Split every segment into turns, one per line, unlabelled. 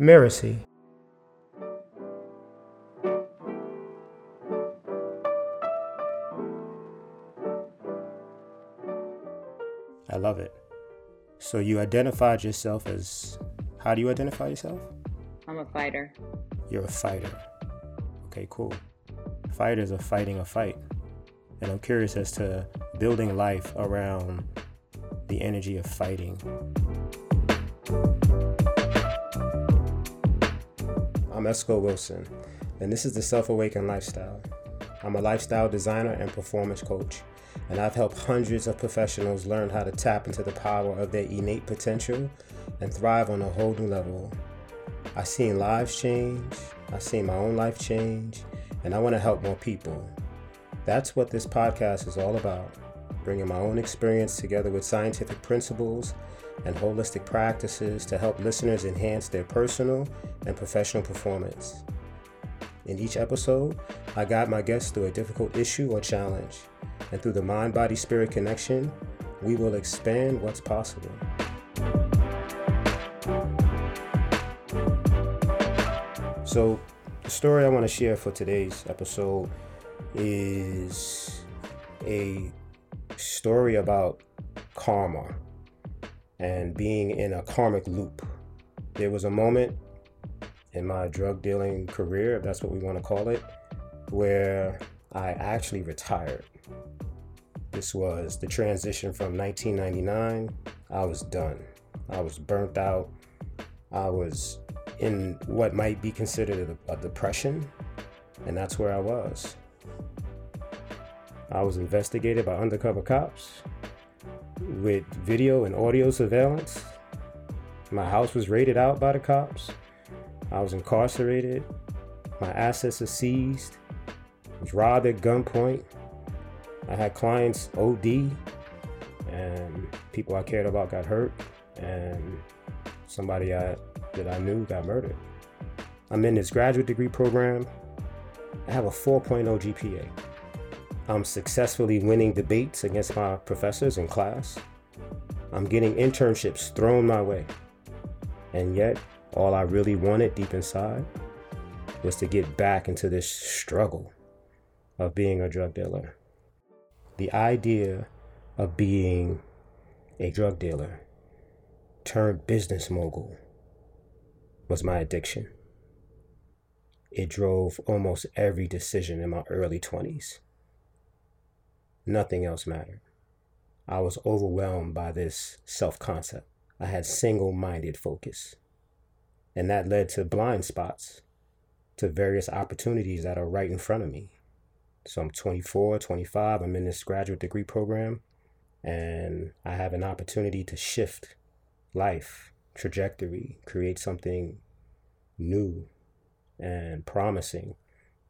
Mirasee. I love it. So you identified yourself as how do you identify yourself?
I'm a fighter.
You're a fighter. Okay, cool. Fighters are fighting a fight. And I'm curious as to building life around the energy of fighting. Esco Wilson, and this is the Self Awakened Lifestyle. I'm a lifestyle designer and performance coach, and I've helped hundreds of professionals learn how to tap into the power of their innate potential and thrive on a whole new level. I've seen lives change, I've seen my own life change, and I want to help more people. That's what this podcast is all about bringing my own experience together with scientific principles and holistic practices to help listeners enhance their personal and professional performance. In each episode, I guide my guests through a difficult issue or challenge, and through the mind body spirit connection, we will expand what's possible. So, the story I want to share for today's episode is a story about karma and being in a karmic loop. There was a moment in my drug dealing career, if that's what we want to call it, where I actually retired. This was the transition from 1999. I was done. I was burnt out. I was in what might be considered a, a depression, and that's where I was. I was investigated by undercover cops with video and audio surveillance. My house was raided out by the cops. I was incarcerated. My assets were seized. I was robbed at gunpoint. I had clients OD, and people I cared about got hurt, and somebody I, that I knew got murdered. I'm in this graduate degree program. I have a 4.0 GPA. I'm successfully winning debates against my professors in class. I'm getting internships thrown my way. And yet, all I really wanted deep inside was to get back into this struggle of being a drug dealer. The idea of being a drug dealer turned business mogul was my addiction. It drove almost every decision in my early 20s. Nothing else mattered. I was overwhelmed by this self concept. I had single minded focus. And that led to blind spots, to various opportunities that are right in front of me. So I'm 24, 25, I'm in this graduate degree program, and I have an opportunity to shift life, trajectory, create something new and promising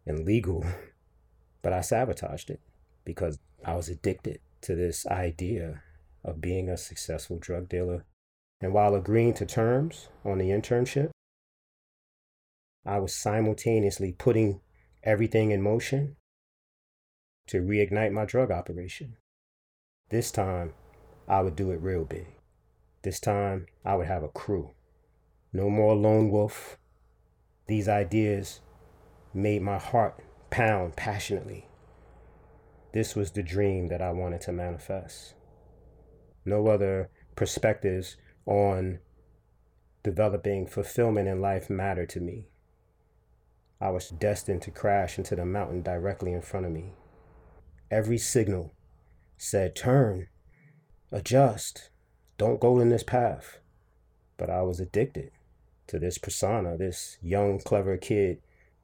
and legal. But I sabotaged it because I was addicted to this idea of being a successful drug dealer. And while agreeing to terms on the internship, I was simultaneously putting everything in motion to reignite my drug operation. This time, I would do it real big. This time, I would have a crew. No more lone wolf. These ideas made my heart pound passionately. This was the dream that I wanted to manifest. No other perspectives on developing fulfillment in life mattered to me. I was destined to crash into the mountain directly in front of me. Every signal said, Turn, adjust, don't go in this path. But I was addicted to this persona. This young, clever kid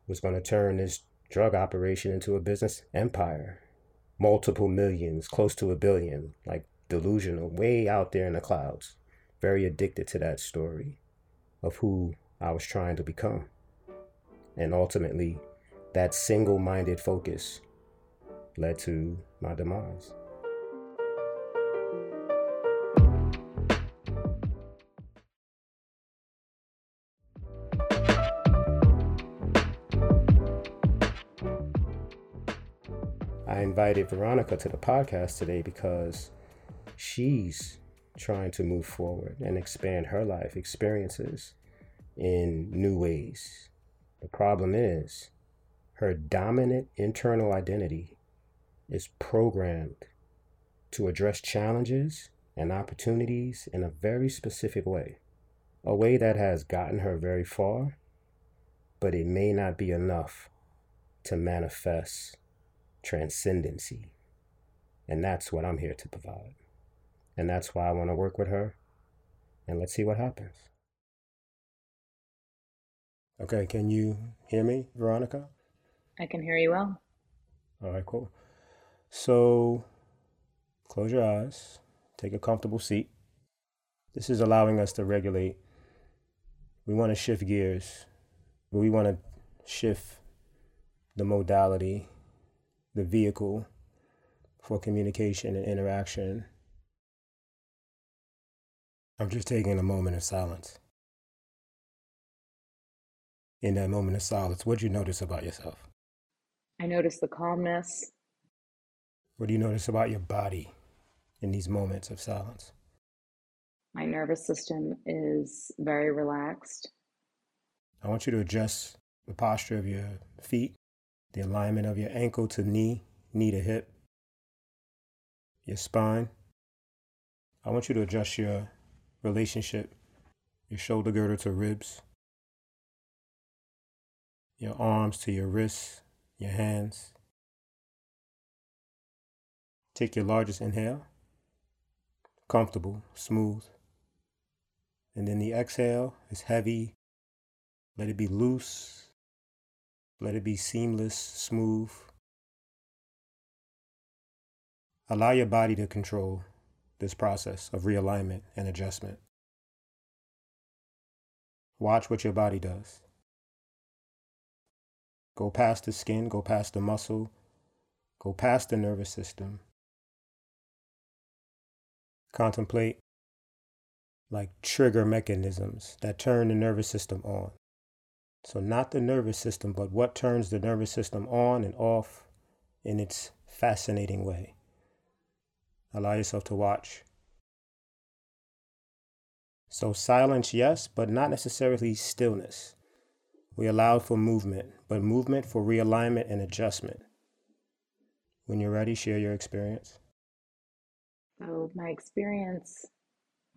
was going to turn this drug operation into a business empire multiple millions, close to a billion, like delusional, way out there in the clouds. Very addicted to that story of who I was trying to become. And ultimately, that single minded focus led to my demise. Invited Veronica to the podcast today because she's trying to move forward and expand her life experiences in new ways. The problem is her dominant internal identity is programmed to address challenges and opportunities in a very specific way, a way that has gotten her very far, but it may not be enough to manifest transcendency. And that's what I'm here to provide. And that's why I want to work with her. And let's see what happens. Okay, can you hear me, Veronica?
I can hear you well.
All right, cool. So close your eyes, take a comfortable seat. This is allowing us to regulate. We want to shift gears, we want to shift the modality, the vehicle for communication and interaction. I'm just taking a moment of silence. In that moment of silence, what do you notice about yourself?
I notice the calmness.
What do you notice about your body in these moments of silence?
My nervous system is very relaxed.
I want you to adjust the posture of your feet, the alignment of your ankle to knee, knee to hip, your spine. I want you to adjust your relationship, your shoulder girdle to ribs, your arms to your wrists, your hands. Take your largest inhale, comfortable, smooth. And then the exhale is heavy. Let it be loose. Let it be seamless, smooth. Allow your body to control this process of realignment and adjustment. Watch what your body does. Go past the skin, go past the muscle, go past the nervous system. Contemplate like trigger mechanisms that turn the nervous system on. So, not the nervous system, but what turns the nervous system on and off in its fascinating way. Allow yourself to watch. So, silence, yes, but not necessarily stillness. We allowed for movement, but movement for realignment and adjustment. When you're ready, share your experience.
So, my experience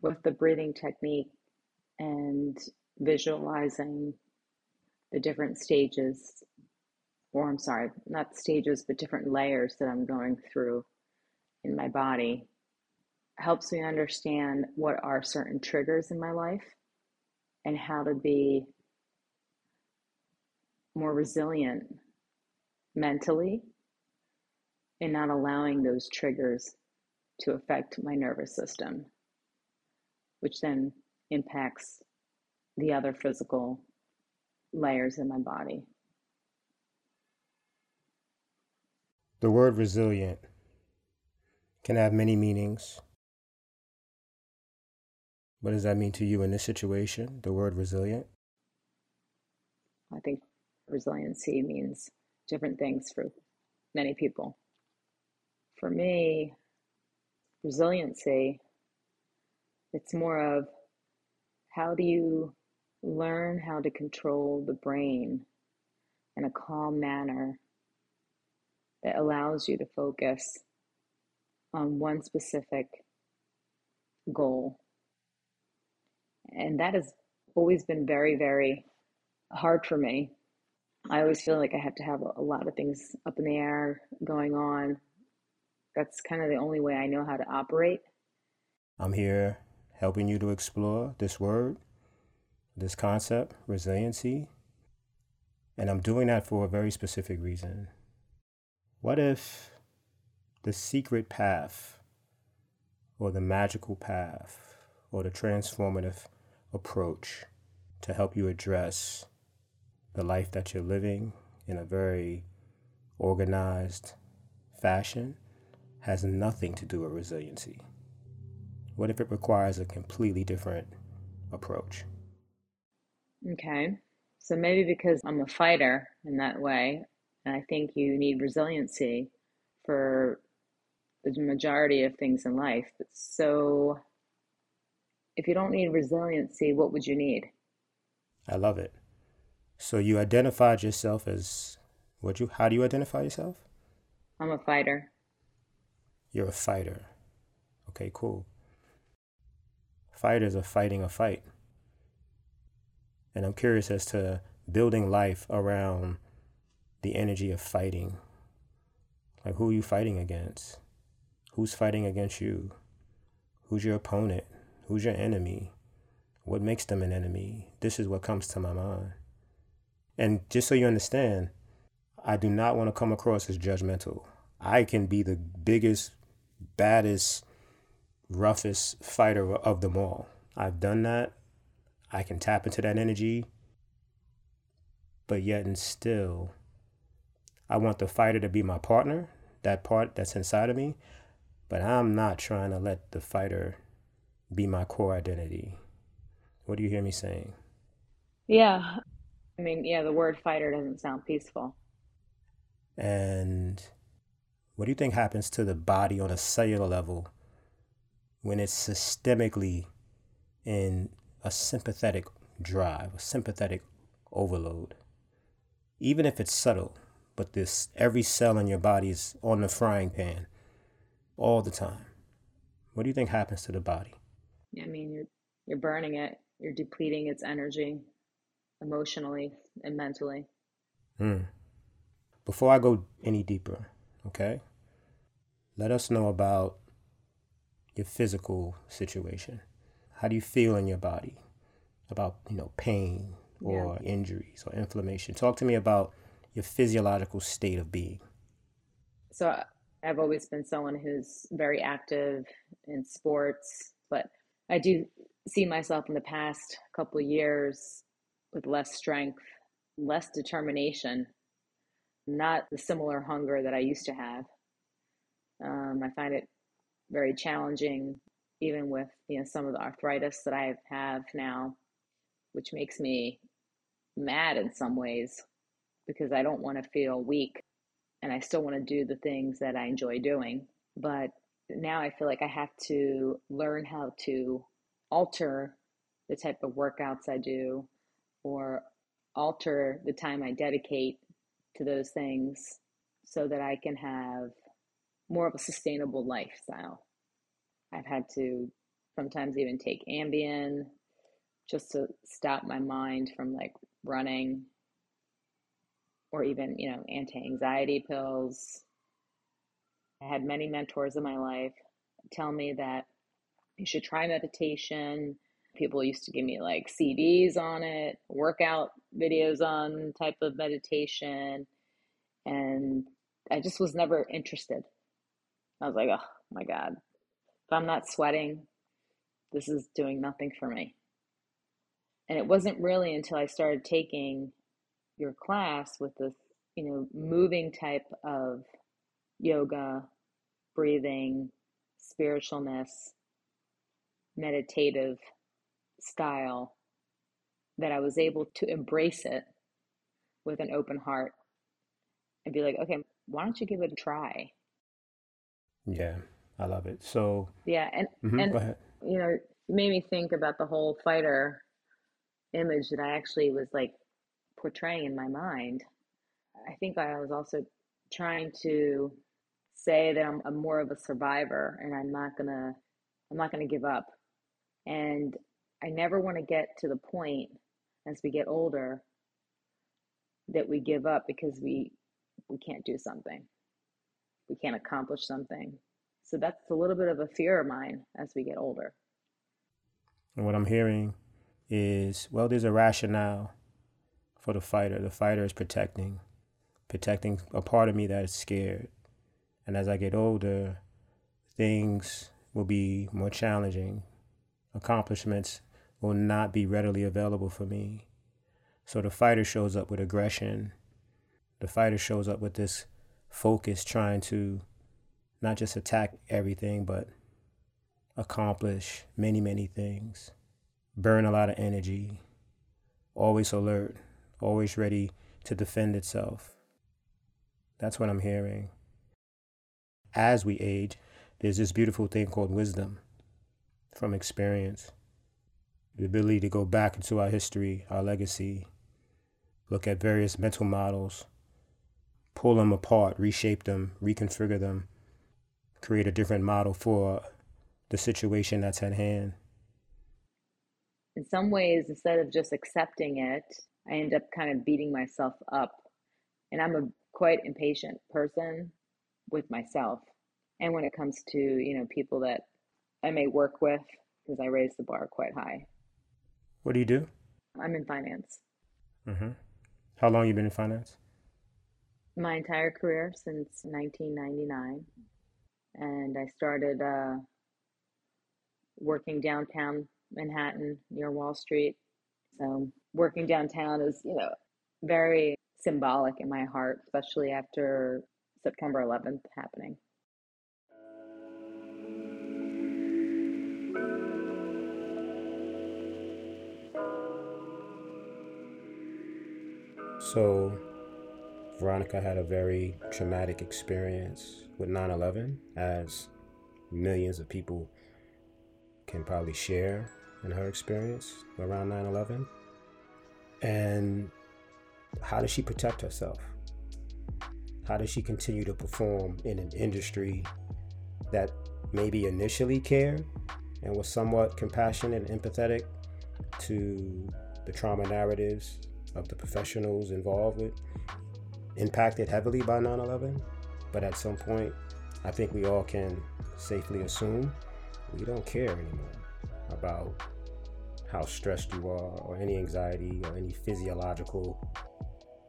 with the breathing technique and visualizing the different stages, or I'm sorry, not stages, but different layers that I'm going through in my body helps me understand what are certain triggers in my life and how to be more resilient mentally and not allowing those triggers to affect my nervous system, which then impacts the other physical layers in my body.
The word resilient can have many meanings. What does that mean to you in this situation, the word resilient?
I think resiliency means different things for many people. For me, resiliency, it's more of how do you learn how to control the brain in a calm manner that allows you to focus on one specific goal. And that has always been very, very hard for me. I always feel like I have to have a lot of things up in the air going on. That's kind of the only way I know how to operate.
I'm here helping you to explore this word, this concept, resiliency. And I'm doing that for a very specific reason. What if the secret path or the magical path or the transformative approach to help you address the life that you're living in a very organized fashion has nothing to do with resiliency? What if it requires a completely different approach?
Okay. So maybe because I'm a fighter in that way, and I think you need resiliency for the majority of things in life. So, if you don't need resiliency, what would you need?
I love it. So you identified yourself as what you how do you identify yourself?
I'm a fighter.
You're a fighter. Okay, cool. Fighters are fighting a fight. And I'm curious as to building life around the energy of fighting. Like, who are you fighting against? Who's fighting against you? Who's your opponent? Who's your enemy? What makes them an enemy? This is what comes to my mind. And just so you understand, I do not want to come across as judgmental. I can be the biggest, baddest, roughest fighter of them all. I've done that. I can tap into that energy. But yet and still, I want the fighter to be my partner, that part that's inside of me. But I'm not trying to let the fighter be my core identity. What do you hear me saying?
Yeah. I mean, yeah, the word fighter doesn't sound peaceful.
And what do you think happens to the body on a cellular level when it's systemically in a sympathetic drive, a sympathetic overload? Even if it's subtle, but this every cell in your body is on the frying pan all the time. What do you think happens to the body?
I mean, you're you're burning it. You're depleting its energy emotionally and mentally.
Hmm. Before I go any deeper, okay? Let us know about your physical situation. How do you feel in your body? About, you know, pain or yeah. injuries or inflammation. Talk to me about your physiological state of being.
So I've always been someone who's very active in sports, but I do see myself in the past couple of years with less strength, less determination, not the similar hunger that I used to have. Um, I find it very challenging, even with you know some of the arthritis that I have now, which makes me mad in some ways because I don't want to feel weak and I still want to do the things that I enjoy doing. But now I feel like I have to learn how to alter the type of workouts I do or alter the time I dedicate to those things so that I can have more of a sustainable lifestyle. I've had to sometimes even take Ambien just to stop my mind from like running or even, you know, anti-anxiety pills. I had many mentors in my life tell me that you should try meditation. People used to give me like CDs on it, workout videos on type of meditation. And I just was never interested. I was like, oh my God, if I'm not sweating, this is doing nothing for me. And it wasn't really until I started taking your class with this, you know, moving type of yoga, breathing, spiritualness, meditative style that I was able to embrace it with an open heart and be like, okay, why don't you give it a try?
Yeah, I love it. So
yeah, and mm-hmm, and you know, you made me think about the whole fighter image that I actually was like portraying in my mind. I think I was also trying to say that I'm, I'm more of a survivor and I'm not gonna I'm not gonna give up. And I never want to get to the point as we get older that we give up because we we can't do something. We can't accomplish something. So that's a little bit of a fear of mine as we get older.
And what I'm hearing is well, there's a rationale for the fighter. The fighter is protecting, protecting a part of me that is scared. And as I get older, things will be more challenging. Accomplishments will not be readily available for me. So the fighter shows up with aggression. The fighter shows up with this focus, trying to not just attack everything, but accomplish many, many things. Burn a lot of energy. Always alert, always ready to defend itself. That's what I'm hearing. As we age, there's this beautiful thing called wisdom from experience. the ability to go back into our history, our legacy, look at various mental models, pull them apart, reshape them, reconfigure them, create a different model for the situation that's at hand.
In some ways, instead of just accepting it, I end up kind of beating myself up. And I'm a quite impatient person with myself. And when it comes to, you know, people that I may work with, because I raise the bar quite high.
What do you do?
I'm in finance.
Mm-hmm. How long you been in finance?
My entire career since 1999, and I started uh, working downtown Manhattan near Wall Street. So working downtown is, you know, very symbolic in my heart, especially after September 11th happening.
So, Veronica had a very traumatic experience with 9 11, as millions of people can probably share in her experience around 9 11. And how does she protect herself? How does she continue to perform in an industry that maybe initially cared and was somewhat compassionate and empathetic to the trauma narratives of the professionals involved with impacted heavily by 9-11 but at some point i think we all can safely assume we don't care anymore about how stressed you are or any anxiety or any physiological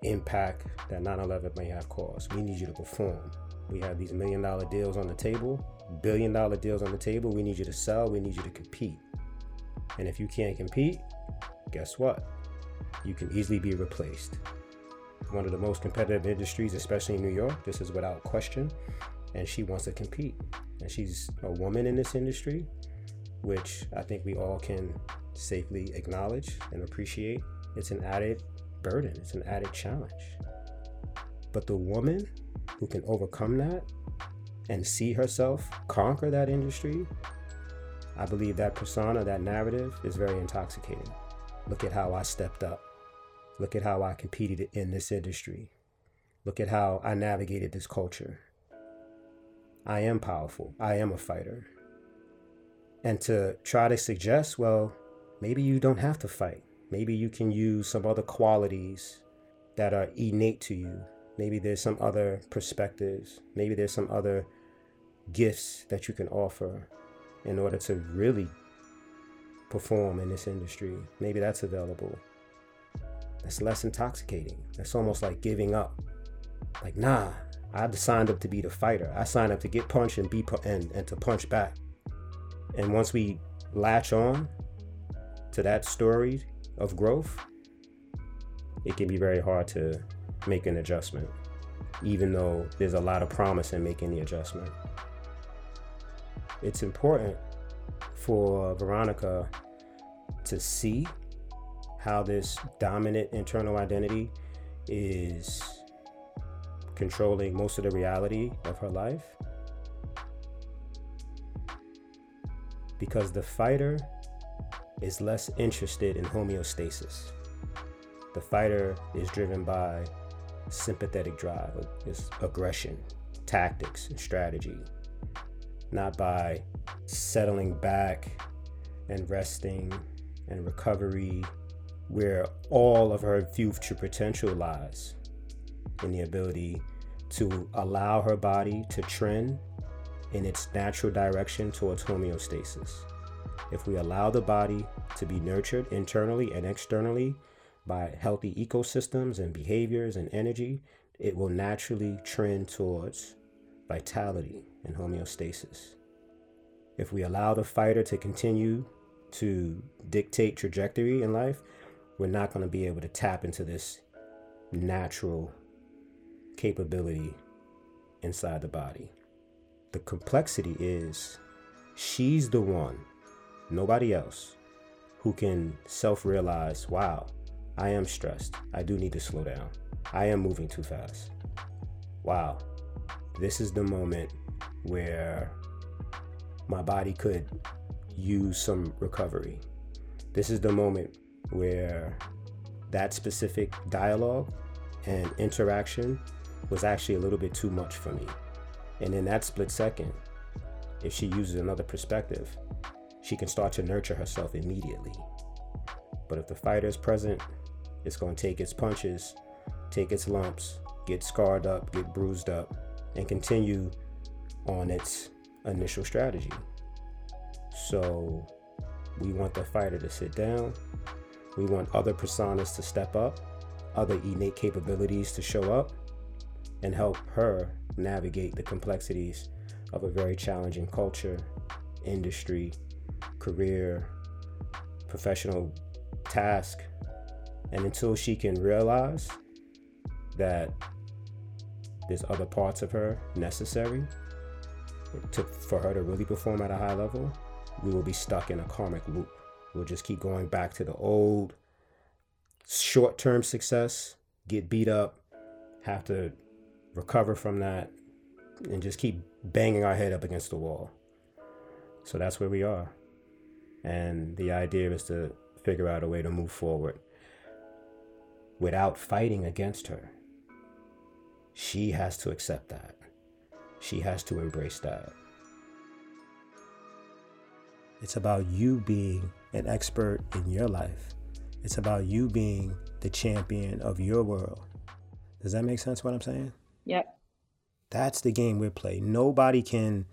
impact that 9-11 may have caused. We need you to perform. We have these million dollar deals on the table billion dollar deals on the table. We need you to sell. We need you to compete. And if you can't compete guess what? You can easily be replaced. One of the most competitive industries, especially in New York, this is without question. And she wants to compete. And she's a woman in this industry, which I think we all can safely acknowledge and appreciate. It's an added burden, it's an added challenge. But the woman who can overcome that and see herself conquer that industry, I believe that persona, that narrative is very intoxicating. Look at how I stepped up. Look at how I competed in this industry. Look at how I navigated this culture. I am powerful. I am a fighter. And to try to suggest, well, maybe you don't have to fight. Maybe you can use some other qualities that are innate to you. Maybe there's some other perspectives. Maybe there's some other gifts that you can offer in order to really perform in this industry. Maybe that's available. That's less intoxicating. That's almost like giving up. Like, nah, I signed up to be the fighter. I signed up to get punched and be pu- and, and to punch back. And once we latch on to that story of growth, it can be very hard to make an adjustment, even though there's a lot of promise in making the adjustment. It's important for Veronica to see how this dominant internal identity is controlling most of the reality of her life. Because the fighter is less interested in homeostasis. The fighter is driven by sympathetic drive, this aggression, tactics, and strategy, not by settling back and resting and recovery where all of her future potential lies in the ability to allow her body to trend in its natural direction towards homeostasis. If we allow the body to be nurtured internally and externally by healthy ecosystems and behaviors and energy, it will naturally trend towards vitality and homeostasis. If we allow the fighter to continue to dictate trajectory in life, we're not going to be able to tap into this natural capability inside the body. The complexity is she's the one, nobody else, who can self realize wow, I am stressed. I do need to slow down. I am moving too fast. Wow, this is the moment where my body could use some recovery. this is the moment where that specific dialogue and interaction was actually a little bit too much for me. And in that split second, if she uses another perspective, she can start to nurture herself immediately. But if the fighter is present, it's going to take its punches, take its lumps, get scarred up, get bruised up, and continue on its initial strategy. So we want the fighter to sit down. We want other personas to step up, other innate capabilities to show up, and help her navigate the complexities of a very challenging culture, industry, career, professional task. And until she can realize that there's other parts of her necessary to, for her to really perform at a high level, we will be stuck in a karmic loop. We'll just keep going back to the old short term success, get beat up, have to recover from that, and just keep banging our head up against the wall. So that's where we are. And the idea is to figure out a way to move forward without fighting against her. She has to accept that. She has to embrace that. It's about you being an expert in your life. It's about you being the champion of your world. Does that make sense what I'm saying?
Yep.
That's the game we play. Nobody can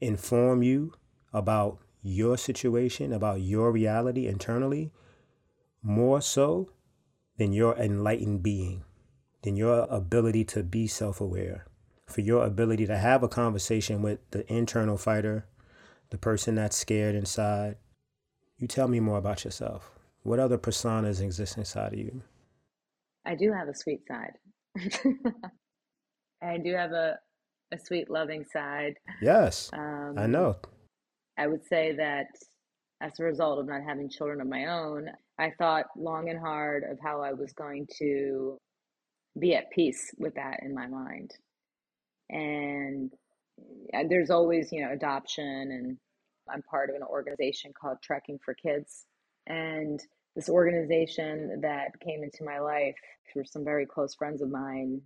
inform you about your situation, about your reality internally, more so than your enlightened being, than your ability to be self aware, for your ability to have a conversation with the internal fighter, the person that's scared inside. You tell me more about yourself. What other personas exist inside of you?
I do have a sweet side. I do have a, a sweet, loving side.
Yes. Um, I know.
I would say that as a result of not having children of my own, I thought long and hard of how I was going to be at peace with that in my mind. And there's always, you know, adoption, and I'm part of an organization called Trekking for Kids. And this organization that came into my life through some very close friends of mine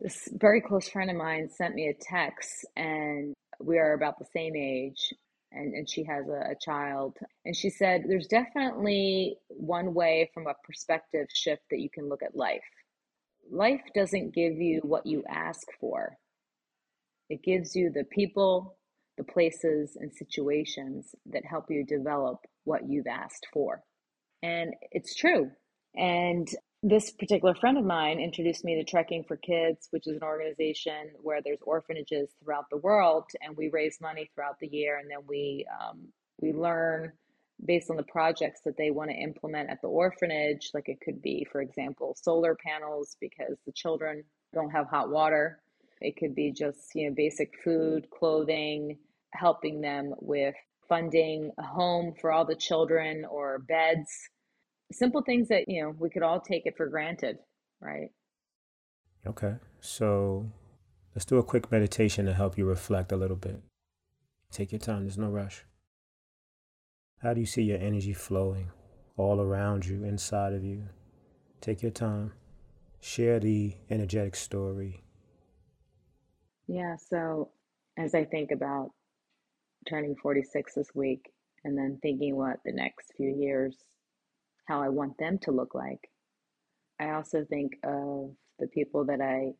this very close friend of mine sent me a text and we are about the same age and, and she has a, a child. And she said there's definitely one way from a perspective shift that you can look at life. Life doesn't give you what you ask for. It gives you the people the places and situations that help you develop what you've asked for and it's true and this particular friend of mine introduced me to Trekking for Kids, which is an organization where there's orphanages throughout the world, and we raise money throughout the year, and then we um, we learn based on the projects that they want to implement at the orphanage. Like it could be, for example, solar panels because the children don't have hot water. It could be just you know basic food, clothing, helping them with funding a home for all the children or beds. Simple things that you know we could all take it for granted right?
Okay so let's do a quick meditation to help you reflect a little bit. Take your time there's no rush. How do you see your energy flowing all around you inside of you? Take your time. Share the energetic story.
Yeah so as i think about turning 46 this week and then thinking what the next few years how I want them to look like. I also think of the people that I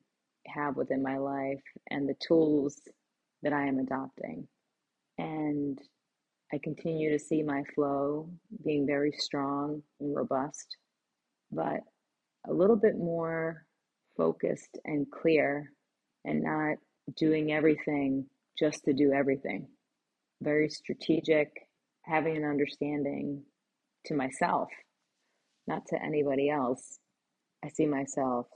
have within my life and the tools that I am adopting. And I continue to see my flow being very strong and robust, but a little bit more focused and clear and not doing everything just to do everything. Very strategic, having an understanding to myself not to anybody else. I see myself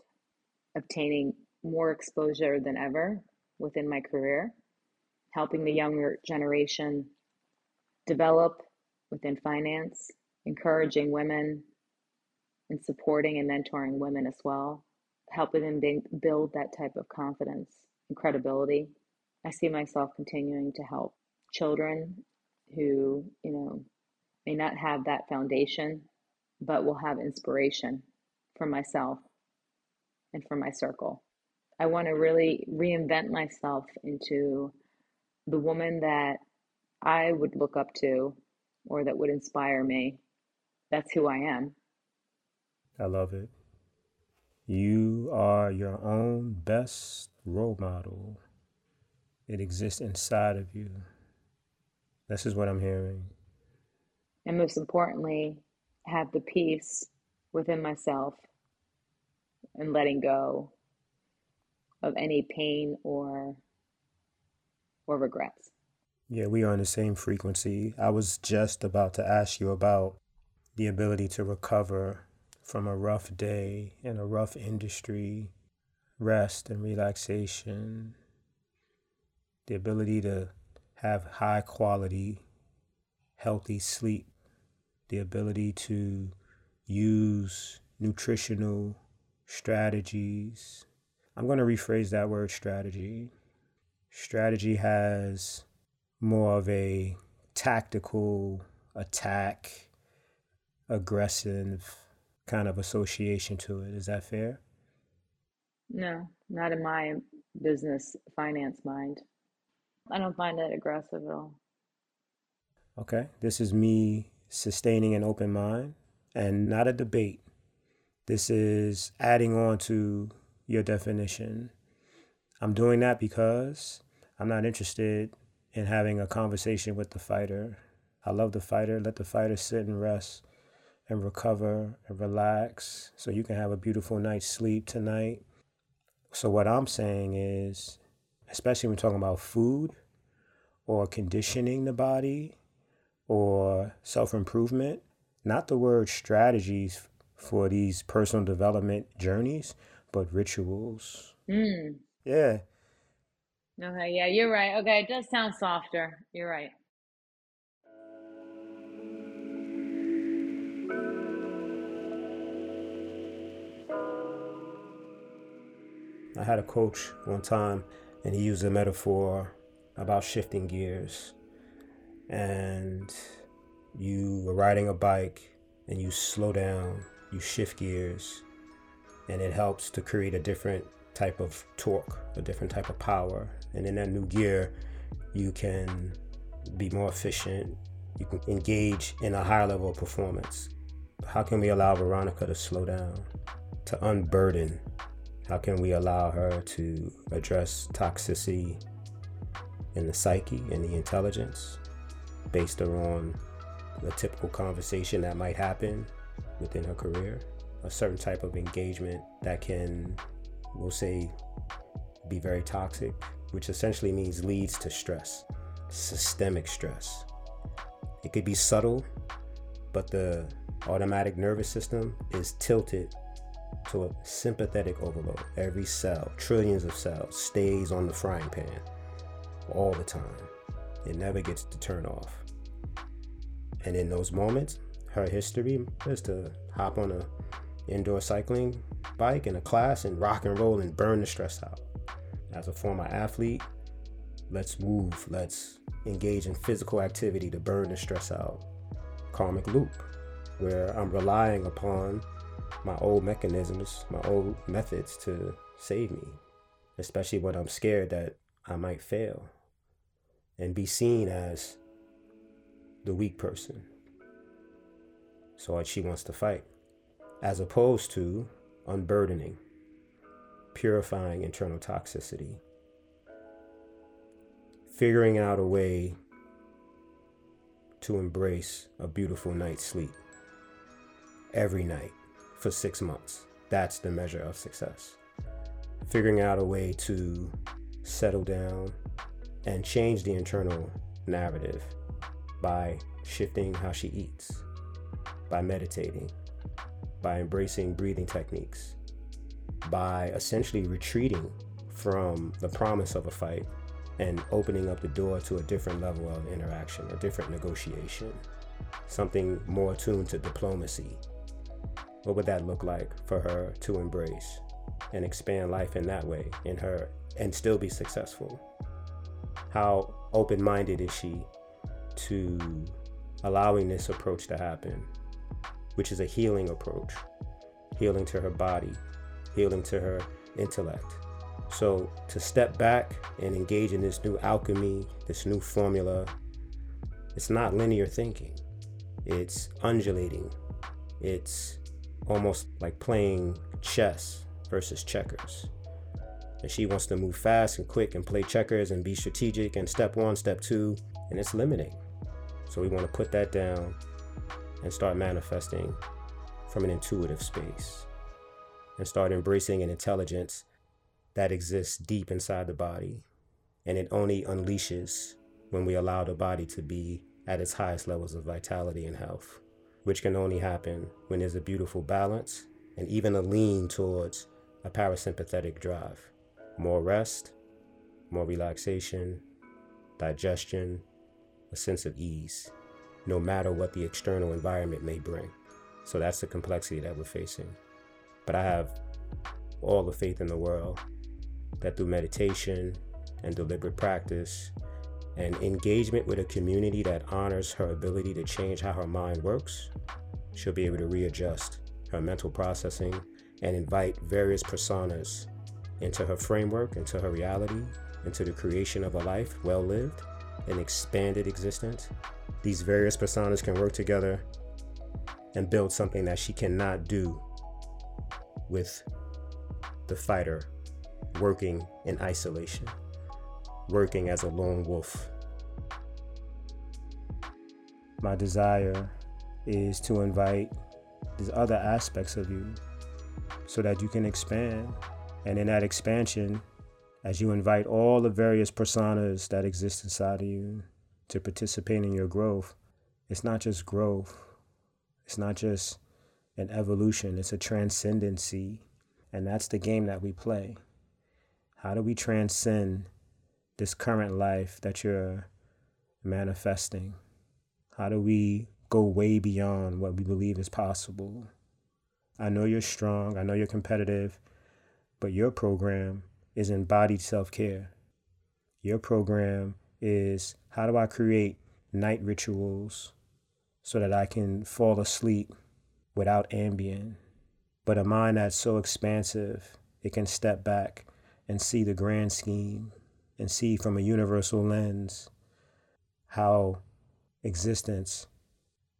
obtaining more exposure than ever within my career, helping the younger generation develop within finance, encouraging women and supporting and mentoring women as well, helping them build that type of confidence and credibility. I see myself continuing to help children who, you know, may not have that foundation, but will have inspiration for myself and for my circle. I want to really reinvent myself into the woman that I would look up to or that would inspire me. That's who I am.
I love it. You are your own best role model. It exists inside of you. This is what I'm hearing.
And most importantly, have the peace within myself and letting go of any pain or or regrets.
Yeah, we are on the same frequency. I was just about to ask you about the ability to recover from a rough day in a rough industry, rest and relaxation, the ability to have high quality, healthy sleep, the ability to use nutritional strategies. I'm going to rephrase that word strategy. Strategy has more of a tactical attack, aggressive kind of association to it. Is that fair?
No, not in my business finance mind. I don't find it aggressive at all.
Okay. This is me sustaining an open mind and not a debate. This is adding on to your definition. I'm doing that because I'm not interested in having a conversation with the fighter. I love the fighter. Let the fighter sit and rest and recover and relax so you can have a beautiful night's sleep tonight. So, what I'm saying is, especially when talking about food or conditioning the body or self improvement, not the word strategies for these personal development journeys, but rituals.
Mm.
Yeah.
Okay, yeah, you're right. Okay, it does sound softer. You're right.
I had a coach one time, and he used a metaphor about shifting gears. And you were riding a bike and you slow down, you shift gears, and it helps to create a different type of torque, a different type of power. And in that new gear, you can be more efficient, you can engage in a higher level of performance. How can we allow Veronica to slow down, to unburden how can we allow her to address toxicity in the psyche and the intelligence based on a typical conversation that might happen within her career? A certain type of engagement that can, we'll say, be very toxic, which essentially means leads to stress, systemic stress. It could be subtle, but the automatic nervous system is tilted to a sympathetic overload. Every cell, trillions of cells, stays on the frying pan all the time. It never gets to turn off. And in those moments, her history is to hop on a indoor cycling bike in a class and rock and roll and burn the stress out. As a former athlete, let's move, let's engage in physical activity to burn the stress out. Karmic loop, where I'm relying upon my old mechanisms, my old methods to save me, especially when I'm scared that I might fail and be seen as the weak person. So she wants to fight, as opposed to unburdening, purifying internal toxicity, figuring out a way to embrace a beautiful night's sleep every night for six months. That's the measure of success. Figuring out a way to settle down and change the internal narrative by shifting how she eats, by meditating, by embracing breathing techniques, by essentially retreating from the promise of a fight and opening up the door to a different level of interaction, a different negotiation, something more attuned to diplomacy, what would that look like for her to embrace and expand life in that way in her and still be successful? How open minded is she to allowing this approach to happen, which is a healing approach, healing to her body, healing to her intellect. So to step back and engage in this new alchemy, this new formula, it's not linear thinking. It's undulating. It's almost like playing chess versus checkers. And she wants to move fast and quick and play checkers and be strategic and step one, step two, and it's limiting. So we want to put that down and start manifesting from an intuitive space and start embracing an intelligence that exists deep inside the body. And it only unleashes when we allow the body to be at its highest levels of vitality and health, which can only happen when there's a beautiful balance and even a lean towards a parasympathetic drive. More rest, more relaxation, digestion, a sense of ease, no matter what the external environment may bring. So that's the complexity that we're facing. But I have all the faith in the world that through meditation and deliberate practice and engagement with a community that honors her ability to change how her mind works, she'll be able to readjust her mental processing and invite various personas into her framework, into her reality, into the creation of a life well lived, an expanded existence. These various personas can work together and build something that she cannot do with the fighter working in isolation, working as a lone wolf. My desire is to invite these other aspects of you so that you can expand. And in that expansion, as you invite all the various personas that exist inside of you to participate in your growth, it's not just growth, it's not just an evolution, it's a transcendency. And that's the game that we play. How do we transcend this current life that you're manifesting? How do we go way beyond what we believe is possible? I know you're strong, I know you're competitive, but your program is embodied self care. Your program is how do I create night rituals so that I can fall asleep without Ambien? But a mind that's so expansive, it can step back and see the grand scheme and see from a universal lens how existence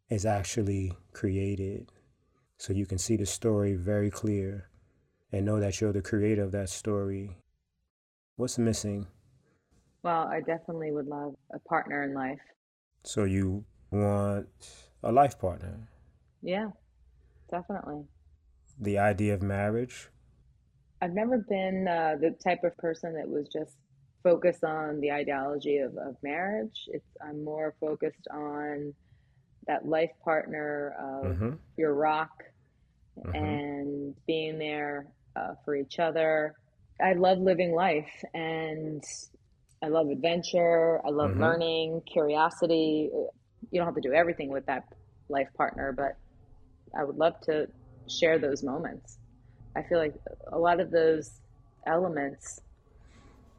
is actually created. So you can see the story very clear and know that you're the creator of that story. What's missing?
Well, I definitely would love a partner in life.
So you want a life partner?
Yeah, definitely.
The idea of marriage?
I've never been uh, the type of person that was just focused on the ideology of, of marriage. It's I'm more focused on that life partner of mm-hmm. your rock mm-hmm. and being there uh, for each other. I love living life and I love adventure. I love mm-hmm. learning, curiosity. You don't have to do everything with that life partner, but I would love to share those moments. I feel like a lot of those elements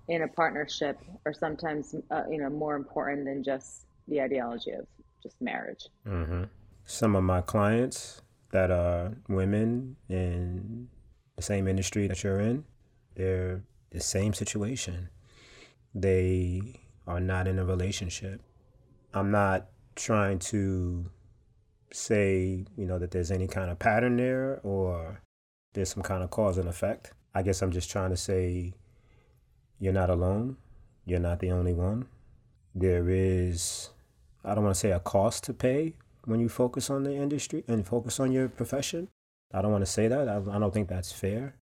in a partnership are sometimes uh, you know more important than just the ideology of just marriage.
Mm-hmm. Some of my clients that are women in the same industry that you're in, they're the same situation. They are not in a relationship. I'm not trying to say, you know, that there's any kind of pattern there or there's some kind of cause and effect. I guess I'm just trying to say you're not alone. You're not the only one. There is, I don't want to say a cost to pay when you focus on the industry and focus on your profession. I don't want to say that. I, I don't think that's fair.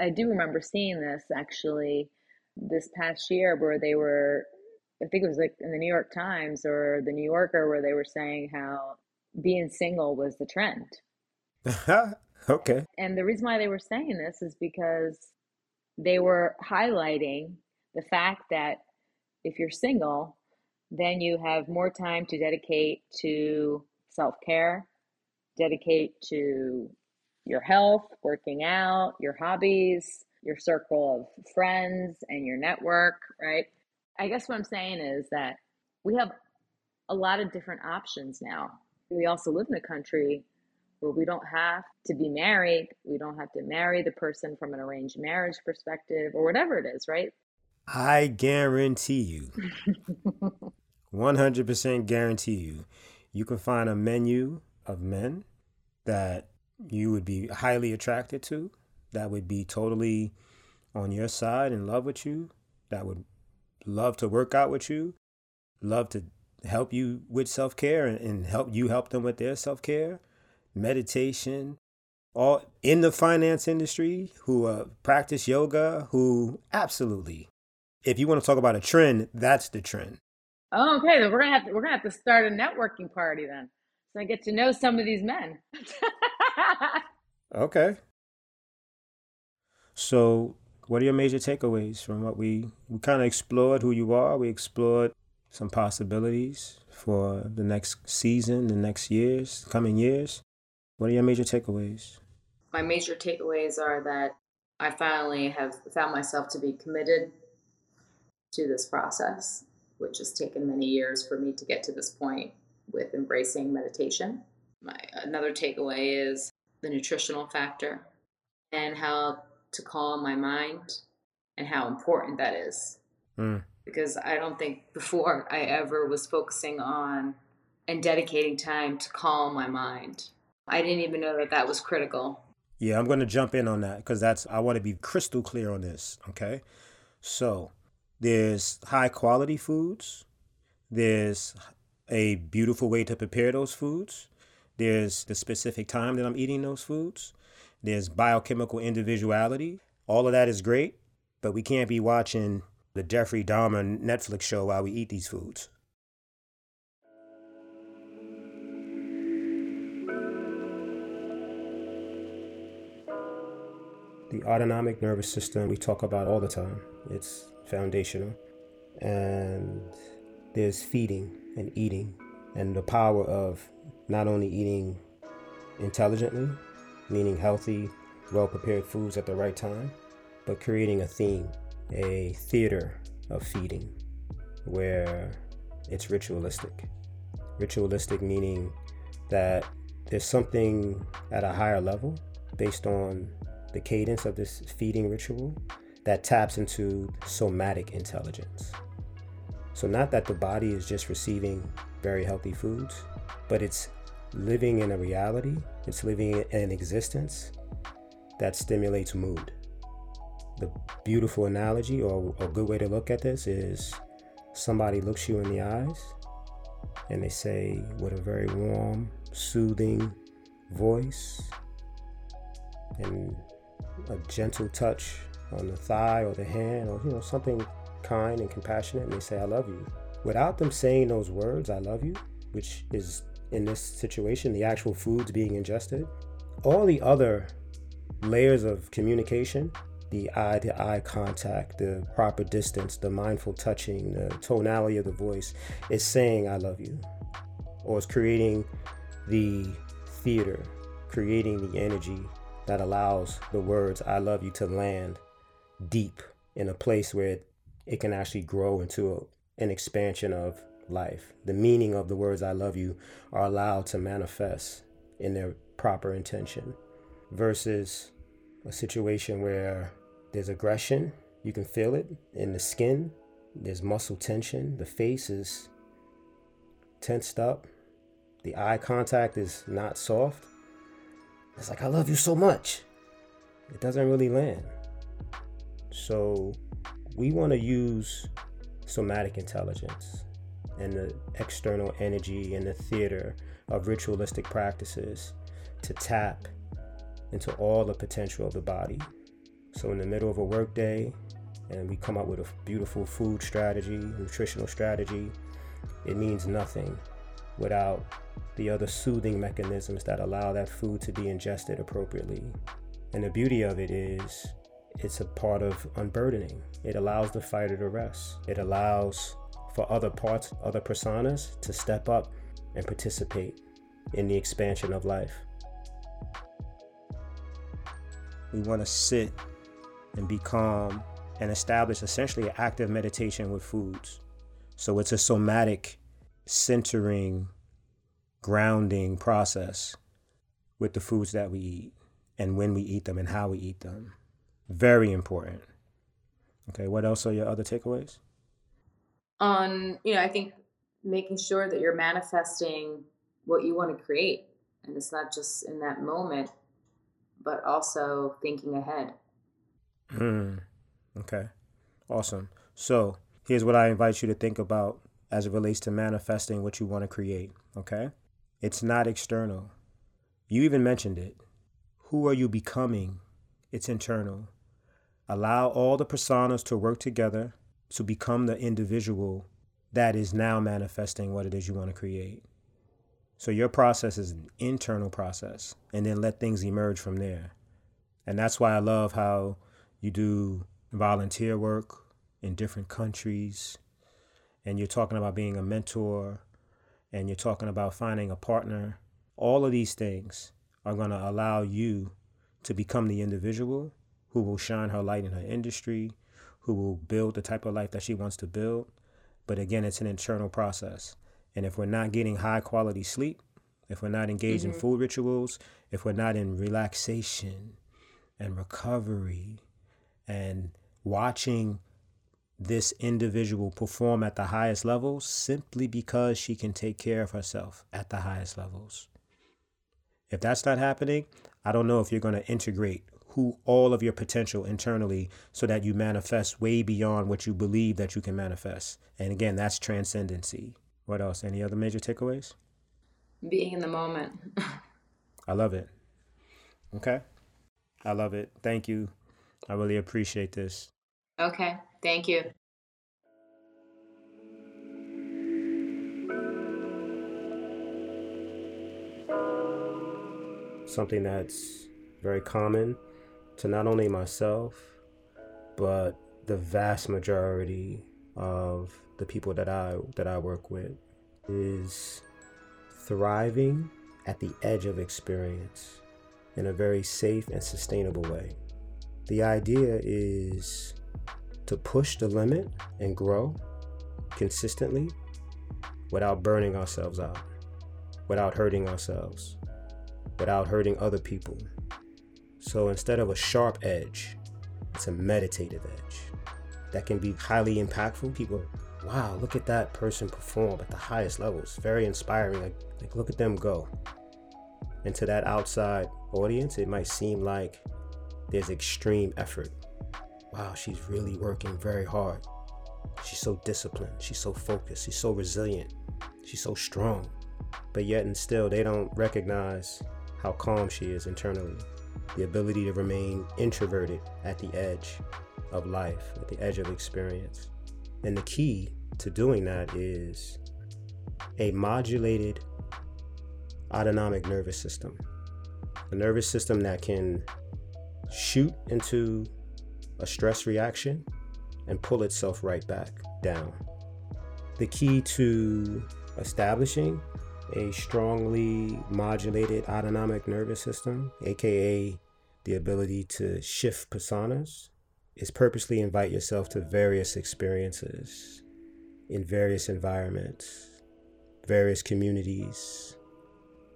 I do remember seeing this actually this past year where they were, I think it was like in the New York Times or the New Yorker, where they were saying how being single was the trend.
Okay.
And the reason why they were saying this is because they were highlighting the fact that if you're single, then you have more time to dedicate to self care, dedicate to your health, working out, your hobbies, your circle of friends, and your network, right? I guess what I'm saying is that we have a lot of different options now. We also live in a country where we don't have to be married. We don't have to marry the person from an arranged marriage perspective or whatever it is, right?
I guarantee you, 100% guarantee you, you can find a menu of men that you would be highly attracted to, that would be totally on your side, in love with you, that would love to work out with you, love to help you with self care and help you help them with their self care, meditation, all in the finance industry who uh, practice yoga, who absolutely, if you want to talk about a trend, that's the trend.
Oh, okay. Then we're gonna have to, we're gonna have to start a networking party then, so I get to know some of these men.
okay. So what are your major takeaways from what we we kind of explored who you are? We explored some possibilities for the next season the next years coming years. What are your major takeaways?
My major takeaways are that i finally have found myself to be committed to this process which has taken many years for me to get to this point with embracing meditation my another takeaway is the nutritional factor and how to calm my mind and how important that is. Mm. Because I don't think before I ever was focusing on and dedicating time to calm my mind. I didn't even know that that was critical.
Yeah, I'm going to jump in on that because that's I want to be crystal clear on this, okay? So, there's high quality foods. There's a beautiful way to prepare those foods. There's the specific time that I'm eating those foods. There's biochemical individuality. All of that is great, but we can't be watching the Jeffrey Dahmer Netflix show while we eat these foods. The autonomic nervous system we talk about all the time. It's foundational. And there's feeding and eating and the power of not only eating intelligently, meaning healthy, well prepared foods at the right time, but creating a theme, a theater of feeding where it's ritualistic. Ritualistic meaning that there's something at a higher level based on the cadence of this feeding ritual that taps into somatic intelligence. So, not that the body is just receiving very healthy foods, but it's living in a reality, it's living in an existence that stimulates mood. The beautiful analogy or a good way to look at this is somebody looks you in the eyes and they say with a very warm, soothing voice and a gentle touch on the thigh or the hand or you know something kind and compassionate and they say I love you. Without them saying those words I love you, which is in this situation, the actual foods being ingested, all the other layers of communication, the eye to eye contact, the proper distance, the mindful touching, the tonality of the voice, is saying, I love you. Or it's creating the theater, creating the energy that allows the words, I love you, to land deep in a place where it, it can actually grow into a, an expansion of life. The meaning of the words I love you are allowed to manifest in their proper intention versus a situation where there's aggression, you can feel it in the skin, there's muscle tension, the face is tensed up, the eye contact is not soft. It's like, I love you so much. It doesn't really land. So, we want to use somatic intelligence and the external energy and the theater of ritualistic practices to tap into all the potential of the body. So, in the middle of a workday, and we come up with a beautiful food strategy, nutritional strategy, it means nothing without the other soothing mechanisms that allow that food to be ingested appropriately. And the beauty of it is it's a part of unburdening. It allows the fighter to rest. It allows for other parts, other personas to step up and participate in the expansion of life. We want to sit and be calm and establish essentially an active meditation with foods. So it's a somatic centering, grounding process with the foods that we eat and when we eat them and how we eat them. Very important. Okay, what else are your other takeaways?
On, you know, I think making sure that you're manifesting what you want to create. And it's not just in that moment, but also thinking ahead.
Mm, okay, awesome. So here's what I invite you to think about as it relates to manifesting what you want to create. Okay, it's not external. You even mentioned it. Who are you becoming? It's internal. Allow all the personas to work together to become the individual that is now manifesting what it is you want to create. So your process is an internal process, and then let things emerge from there. And that's why I love how you do volunteer work in different countries, and you're talking about being a mentor, and you're talking about finding a partner. All of these things are going to allow you to become the individual who will shine her light in her industry, who will build the type of life that she wants to build. But again, it's an internal process. And if we're not getting high quality sleep, if we're not engaged mm-hmm. in food rituals, if we're not in relaxation and recovery and watching this individual perform at the highest levels simply because she can take care of herself at the highest levels. If that's not happening, I don't know if you're going to integrate who all of your potential internally so that you manifest way beyond what you believe that you can manifest. And again, that's transcendency. What else? Any other major takeaways?
Being in the moment.
I love it. Okay. I love it. Thank you. I really appreciate this.
Okay. Thank you.
Something that's very common to not only myself, but the vast majority of the people that I that I work with is thriving at the edge of experience in a very safe and sustainable way. The idea is to push the limit and grow consistently without burning ourselves out, without hurting ourselves, without hurting other people. So instead of a sharp edge, it's a meditative edge that can be highly impactful. People, wow, look at that person perform at the highest levels. Very inspiring. Like, like look at them go. And to that outside audience, it might seem like there's extreme effort. Wow, she's really working very hard. She's so disciplined. She's so focused. She's so resilient. She's so strong. But yet and still, they don't recognize how calm she is internally the ability to remain introverted at the edge of life, at the edge of experience. And the key to doing that is a modulated autonomic nervous system, a nervous system that can shoot into a stress reaction and pull itself right back down. The key to establishing a strongly modulated autonomic nervous system, aka the ability to shift personas, is purposely invite yourself to various experiences in various environments, various communities,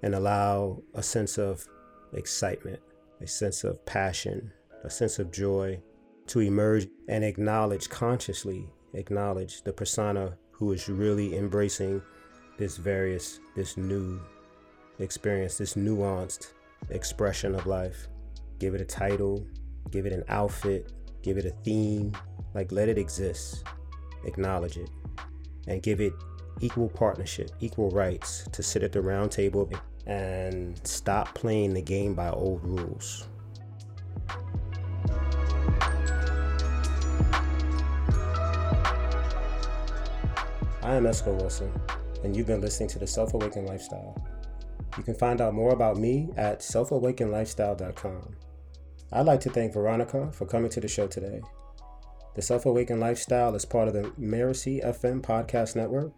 and allow a sense of excitement, a sense of passion, a sense of joy to emerge and acknowledge consciously, acknowledge the persona who is really embracing this various, this new experience, this nuanced expression of life. Give it a title, give it an outfit, give it a theme. Like, let it exist, acknowledge it, and give it equal partnership, equal rights to sit at the round table and stop playing the game by old rules. I am Esco Wilson and you've been listening to the Self Awakened Lifestyle. You can find out more about me at selfawakenedlifestyle.com. I'd like to thank Veronica for coming to the show today. The Self Awakened Lifestyle is part of the Mirasee FM podcast network,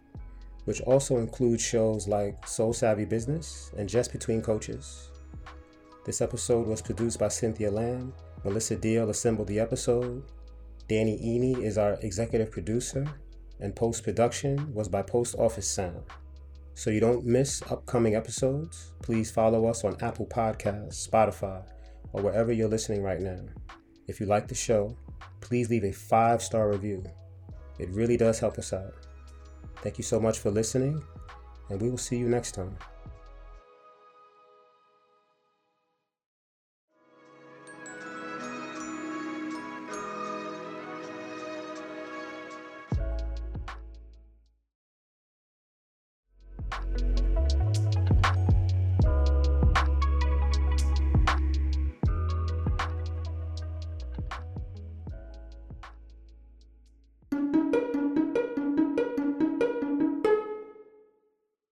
which also includes shows like Soul Savvy Business and Just Between Coaches. This episode was produced by Cynthia Lamb. Melissa Deal assembled the episode. Danny Iny is our executive producer and post production was by Post Office Sound. So you don't miss upcoming episodes, please follow us on Apple Podcasts, Spotify, or wherever you're listening right now. If you like the show, please leave a five star review. It really does help us out. Thank you so much for listening, and we will see you next time.